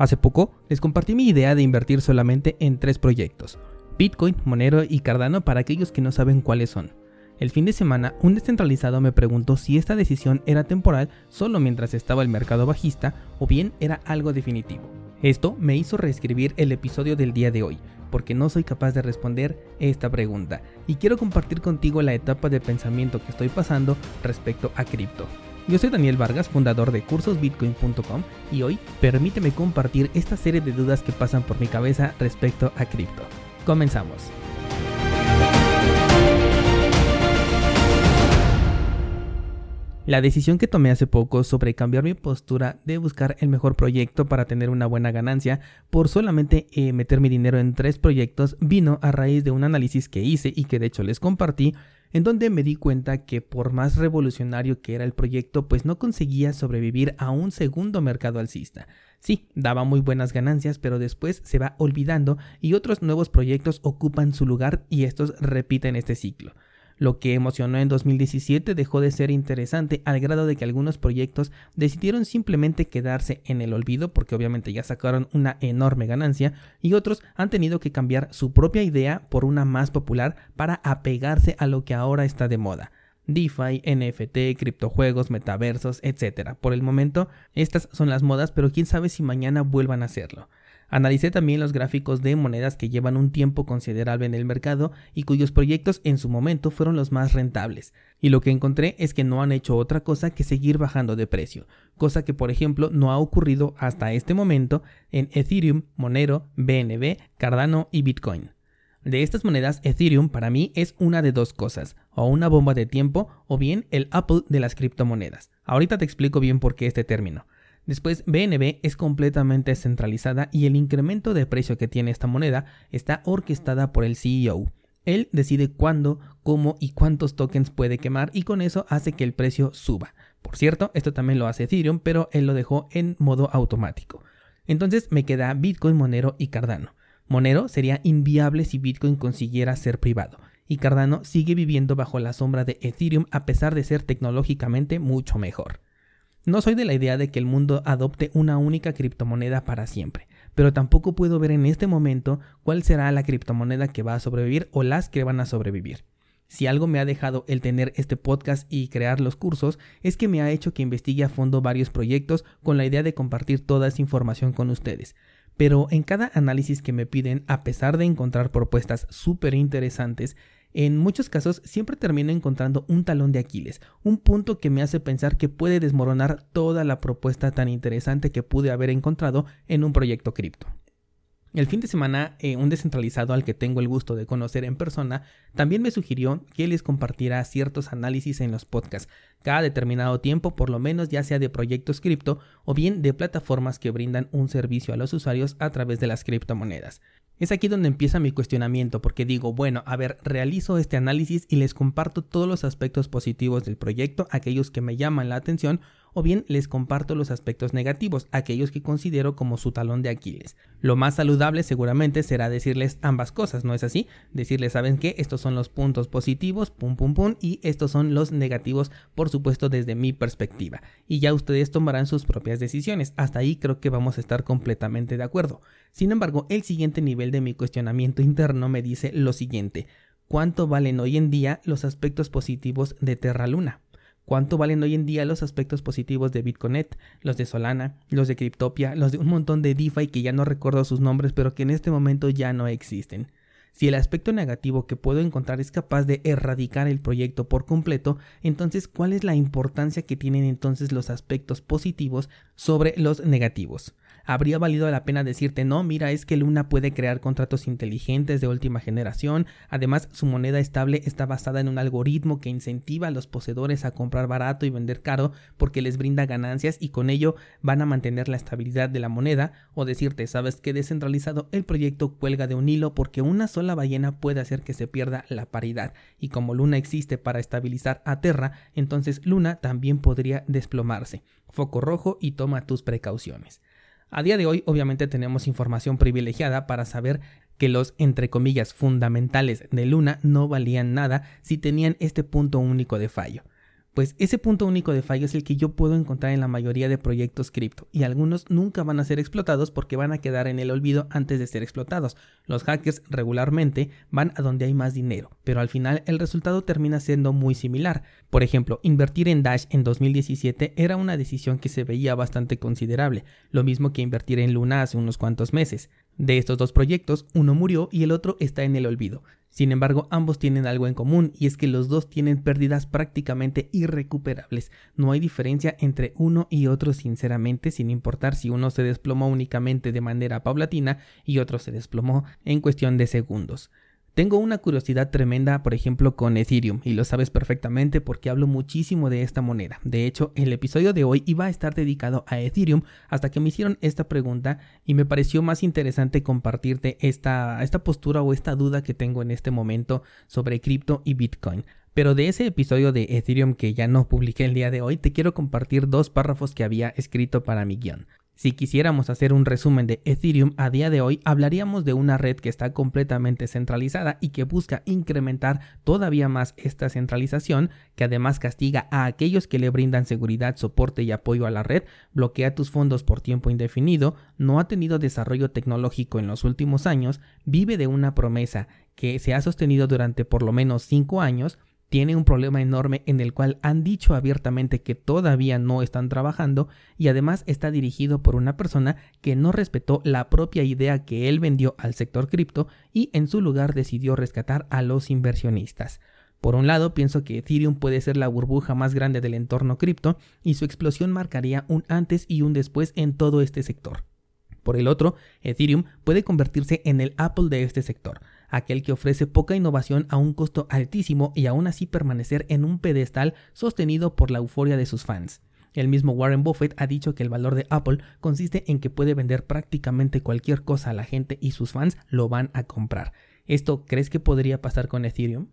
Hace poco les compartí mi idea de invertir solamente en tres proyectos, Bitcoin, Monero y Cardano para aquellos que no saben cuáles son. El fin de semana, un descentralizado me preguntó si esta decisión era temporal solo mientras estaba el mercado bajista o bien era algo definitivo. Esto me hizo reescribir el episodio del día de hoy, porque no soy capaz de responder esta pregunta y quiero compartir contigo la etapa de pensamiento que estoy pasando respecto a cripto. Yo soy Daniel Vargas, fundador de cursosbitcoin.com y hoy permíteme compartir esta serie de dudas que pasan por mi cabeza respecto a cripto. Comenzamos. La decisión que tomé hace poco sobre cambiar mi postura de buscar el mejor proyecto para tener una buena ganancia por solamente eh, meter mi dinero en tres proyectos vino a raíz de un análisis que hice y que de hecho les compartí en donde me di cuenta que por más revolucionario que era el proyecto, pues no conseguía sobrevivir a un segundo mercado alcista. Sí, daba muy buenas ganancias, pero después se va olvidando y otros nuevos proyectos ocupan su lugar y estos repiten este ciclo. Lo que emocionó en 2017 dejó de ser interesante al grado de que algunos proyectos decidieron simplemente quedarse en el olvido porque obviamente ya sacaron una enorme ganancia y otros han tenido que cambiar su propia idea por una más popular para apegarse a lo que ahora está de moda. DeFi, NFT, criptojuegos, metaversos, etc. Por el momento, estas son las modas, pero quién sabe si mañana vuelvan a hacerlo. Analicé también los gráficos de monedas que llevan un tiempo considerable en el mercado y cuyos proyectos en su momento fueron los más rentables. Y lo que encontré es que no han hecho otra cosa que seguir bajando de precio, cosa que por ejemplo no ha ocurrido hasta este momento en Ethereum, Monero, BNB, Cardano y Bitcoin. De estas monedas, Ethereum para mí es una de dos cosas, o una bomba de tiempo o bien el Apple de las criptomonedas. Ahorita te explico bien por qué este término. Después, BNB es completamente centralizada y el incremento de precio que tiene esta moneda está orquestada por el CEO. Él decide cuándo, cómo y cuántos tokens puede quemar y con eso hace que el precio suba. Por cierto, esto también lo hace Ethereum, pero él lo dejó en modo automático. Entonces me queda Bitcoin, Monero y Cardano. Monero sería inviable si Bitcoin consiguiera ser privado, y Cardano sigue viviendo bajo la sombra de Ethereum a pesar de ser tecnológicamente mucho mejor. No soy de la idea de que el mundo adopte una única criptomoneda para siempre, pero tampoco puedo ver en este momento cuál será la criptomoneda que va a sobrevivir o las que van a sobrevivir. Si algo me ha dejado el tener este podcast y crear los cursos es que me ha hecho que investigue a fondo varios proyectos con la idea de compartir toda esa información con ustedes. Pero en cada análisis que me piden, a pesar de encontrar propuestas súper interesantes, en muchos casos siempre termino encontrando un talón de Aquiles, un punto que me hace pensar que puede desmoronar toda la propuesta tan interesante que pude haber encontrado en un proyecto cripto. El fin de semana, eh, un descentralizado al que tengo el gusto de conocer en persona también me sugirió que les compartiera ciertos análisis en los podcasts, cada determinado tiempo, por lo menos ya sea de proyectos cripto o bien de plataformas que brindan un servicio a los usuarios a través de las criptomonedas. Es aquí donde empieza mi cuestionamiento, porque digo, bueno, a ver, realizo este análisis y les comparto todos los aspectos positivos del proyecto, aquellos que me llaman la atención, o bien les comparto los aspectos negativos, aquellos que considero como su talón de Aquiles. Lo más saludable seguramente será decirles ambas cosas, ¿no es así? Decirles, ¿saben qué? Estos son los puntos positivos, pum pum pum, y estos son los negativos, por supuesto, desde mi perspectiva. Y ya ustedes tomarán sus propias decisiones. Hasta ahí creo que vamos a estar completamente de acuerdo. Sin embargo, el siguiente nivel de mi cuestionamiento interno me dice lo siguiente. ¿Cuánto valen hoy en día los aspectos positivos de Terra Luna? Cuánto valen hoy en día los aspectos positivos de Bitconet, los de Solana, los de Cryptopia, los de un montón de DeFi que ya no recuerdo sus nombres, pero que en este momento ya no existen. Si el aspecto negativo que puedo encontrar es capaz de erradicar el proyecto por completo, entonces ¿cuál es la importancia que tienen entonces los aspectos positivos sobre los negativos? Habría valido la pena decirte, no, mira, es que Luna puede crear contratos inteligentes de última generación, además su moneda estable está basada en un algoritmo que incentiva a los poseedores a comprar barato y vender caro porque les brinda ganancias y con ello van a mantener la estabilidad de la moneda, o decirte, sabes que descentralizado el proyecto cuelga de un hilo porque una sola ballena puede hacer que se pierda la paridad, y como Luna existe para estabilizar a Terra, entonces Luna también podría desplomarse. Foco rojo y toma tus precauciones. A día de hoy obviamente tenemos información privilegiada para saber que los entre comillas fundamentales de Luna no valían nada si tenían este punto único de fallo. Pues ese punto único de fallo es el que yo puedo encontrar en la mayoría de proyectos cripto y algunos nunca van a ser explotados porque van a quedar en el olvido antes de ser explotados. Los hackers regularmente van a donde hay más dinero, pero al final el resultado termina siendo muy similar. Por ejemplo, invertir en Dash en 2017 era una decisión que se veía bastante considerable, lo mismo que invertir en Luna hace unos cuantos meses. De estos dos proyectos, uno murió y el otro está en el olvido. Sin embargo, ambos tienen algo en común y es que los dos tienen pérdidas prácticamente irrecuperables. No hay diferencia entre uno y otro sinceramente, sin importar si uno se desplomó únicamente de manera paulatina y otro se desplomó en cuestión de segundos. Tengo una curiosidad tremenda, por ejemplo, con Ethereum, y lo sabes perfectamente porque hablo muchísimo de esta moneda. De hecho, el episodio de hoy iba a estar dedicado a Ethereum hasta que me hicieron esta pregunta y me pareció más interesante compartirte esta, esta postura o esta duda que tengo en este momento sobre cripto y Bitcoin. Pero de ese episodio de Ethereum que ya no publiqué el día de hoy, te quiero compartir dos párrafos que había escrito para mi guion. Si quisiéramos hacer un resumen de Ethereum a día de hoy, hablaríamos de una red que está completamente centralizada y que busca incrementar todavía más esta centralización, que además castiga a aquellos que le brindan seguridad, soporte y apoyo a la red, bloquea tus fondos por tiempo indefinido, no ha tenido desarrollo tecnológico en los últimos años, vive de una promesa que se ha sostenido durante por lo menos 5 años, tiene un problema enorme en el cual han dicho abiertamente que todavía no están trabajando y además está dirigido por una persona que no respetó la propia idea que él vendió al sector cripto y en su lugar decidió rescatar a los inversionistas. Por un lado, pienso que Ethereum puede ser la burbuja más grande del entorno cripto y su explosión marcaría un antes y un después en todo este sector. Por el otro, Ethereum puede convertirse en el Apple de este sector, aquel que ofrece poca innovación a un costo altísimo y aún así permanecer en un pedestal sostenido por la euforia de sus fans. El mismo Warren Buffett ha dicho que el valor de Apple consiste en que puede vender prácticamente cualquier cosa a la gente y sus fans lo van a comprar. ¿Esto crees que podría pasar con Ethereum?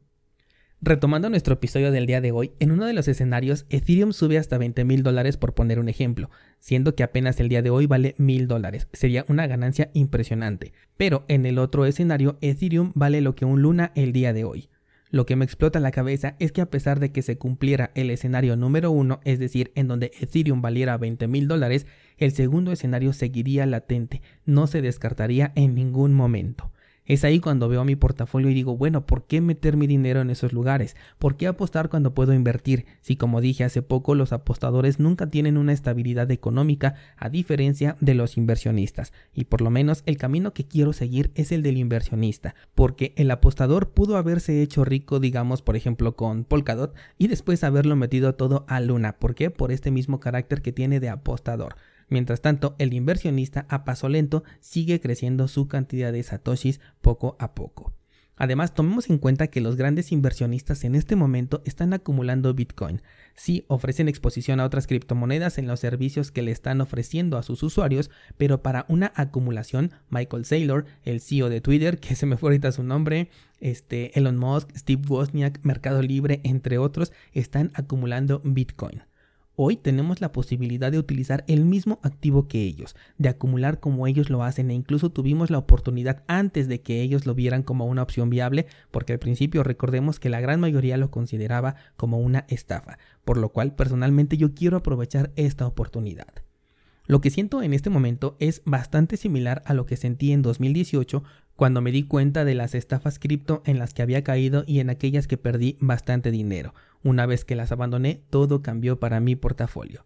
Retomando nuestro episodio del día de hoy, en uno de los escenarios Ethereum sube hasta 20 mil dólares por poner un ejemplo, siendo que apenas el día de hoy vale mil dólares, sería una ganancia impresionante. Pero en el otro escenario Ethereum vale lo que un Luna el día de hoy. Lo que me explota la cabeza es que a pesar de que se cumpliera el escenario número uno, es decir, en donde Ethereum valiera 20 mil dólares, el segundo escenario seguiría latente, no se descartaría en ningún momento. Es ahí cuando veo mi portafolio y digo, bueno, ¿por qué meter mi dinero en esos lugares? ¿Por qué apostar cuando puedo invertir? Si como dije hace poco, los apostadores nunca tienen una estabilidad económica a diferencia de los inversionistas. Y por lo menos el camino que quiero seguir es el del inversionista, porque el apostador pudo haberse hecho rico, digamos, por ejemplo, con Polkadot y después haberlo metido todo a Luna. ¿Por qué? Por este mismo carácter que tiene de apostador. Mientras tanto, el inversionista a paso lento sigue creciendo su cantidad de satoshis poco a poco. Además, tomemos en cuenta que los grandes inversionistas en este momento están acumulando Bitcoin. Sí, ofrecen exposición a otras criptomonedas en los servicios que le están ofreciendo a sus usuarios, pero para una acumulación, Michael Saylor, el CEO de Twitter, que se me fue ahorita su nombre, este, Elon Musk, Steve Wozniak, Mercado Libre, entre otros, están acumulando Bitcoin. Hoy tenemos la posibilidad de utilizar el mismo activo que ellos, de acumular como ellos lo hacen e incluso tuvimos la oportunidad antes de que ellos lo vieran como una opción viable, porque al principio recordemos que la gran mayoría lo consideraba como una estafa, por lo cual personalmente yo quiero aprovechar esta oportunidad. Lo que siento en este momento es bastante similar a lo que sentí en 2018 cuando me di cuenta de las estafas cripto en las que había caído y en aquellas que perdí bastante dinero. Una vez que las abandoné, todo cambió para mi portafolio.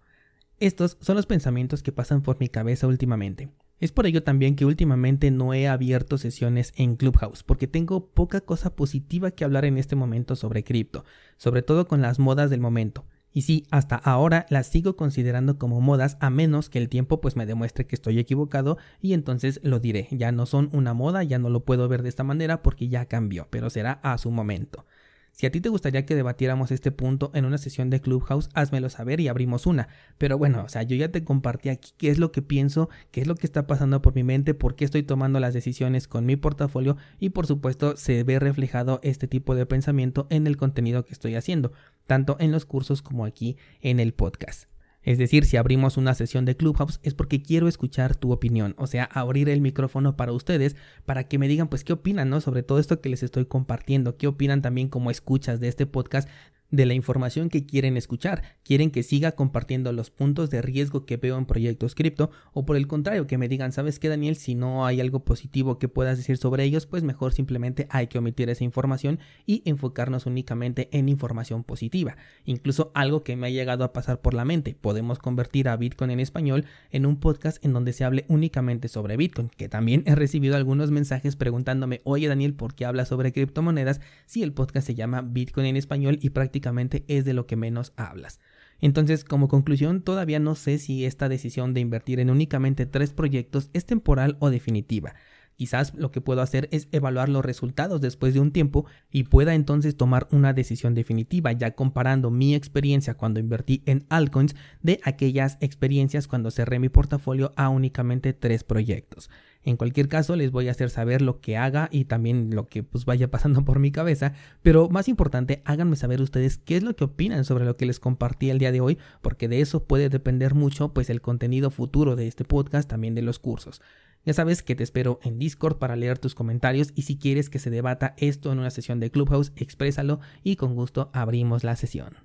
Estos son los pensamientos que pasan por mi cabeza últimamente. Es por ello también que últimamente no he abierto sesiones en Clubhouse, porque tengo poca cosa positiva que hablar en este momento sobre cripto, sobre todo con las modas del momento. Y sí, hasta ahora las sigo considerando como modas a menos que el tiempo pues me demuestre que estoy equivocado y entonces lo diré, ya no son una moda, ya no lo puedo ver de esta manera porque ya cambió, pero será a su momento. Si a ti te gustaría que debatiéramos este punto en una sesión de Clubhouse, házmelo saber y abrimos una. Pero bueno, o sea, yo ya te compartí aquí qué es lo que pienso, qué es lo que está pasando por mi mente, por qué estoy tomando las decisiones con mi portafolio y por supuesto se ve reflejado este tipo de pensamiento en el contenido que estoy haciendo, tanto en los cursos como aquí en el podcast. Es decir, si abrimos una sesión de Clubhouse es porque quiero escuchar tu opinión, o sea, abrir el micrófono para ustedes para que me digan pues qué opinan, ¿no? Sobre todo esto que les estoy compartiendo, qué opinan también como escuchas de este podcast de la información que quieren escuchar. Quieren que siga compartiendo los puntos de riesgo que veo en proyectos cripto o por el contrario que me digan, ¿sabes qué Daniel? Si no hay algo positivo que puedas decir sobre ellos, pues mejor simplemente hay que omitir esa información y enfocarnos únicamente en información positiva. Incluso algo que me ha llegado a pasar por la mente, podemos convertir a Bitcoin en español en un podcast en donde se hable únicamente sobre Bitcoin, que también he recibido algunos mensajes preguntándome, oye Daniel, ¿por qué hablas sobre criptomonedas si el podcast se llama Bitcoin en español y es de lo que menos hablas? Entonces, como conclusión, todavía no sé si esta decisión de invertir en únicamente tres proyectos es temporal o definitiva. Quizás lo que puedo hacer es evaluar los resultados después de un tiempo y pueda entonces tomar una decisión definitiva, ya comparando mi experiencia cuando invertí en altcoins de aquellas experiencias cuando cerré mi portafolio a únicamente tres proyectos. En cualquier caso, les voy a hacer saber lo que haga y también lo que pues vaya pasando por mi cabeza, pero más importante, háganme saber ustedes qué es lo que opinan sobre lo que les compartí el día de hoy, porque de eso puede depender mucho pues el contenido futuro de este podcast, también de los cursos. Ya sabes que te espero en Discord para leer tus comentarios y si quieres que se debata esto en una sesión de Clubhouse, exprésalo y con gusto abrimos la sesión.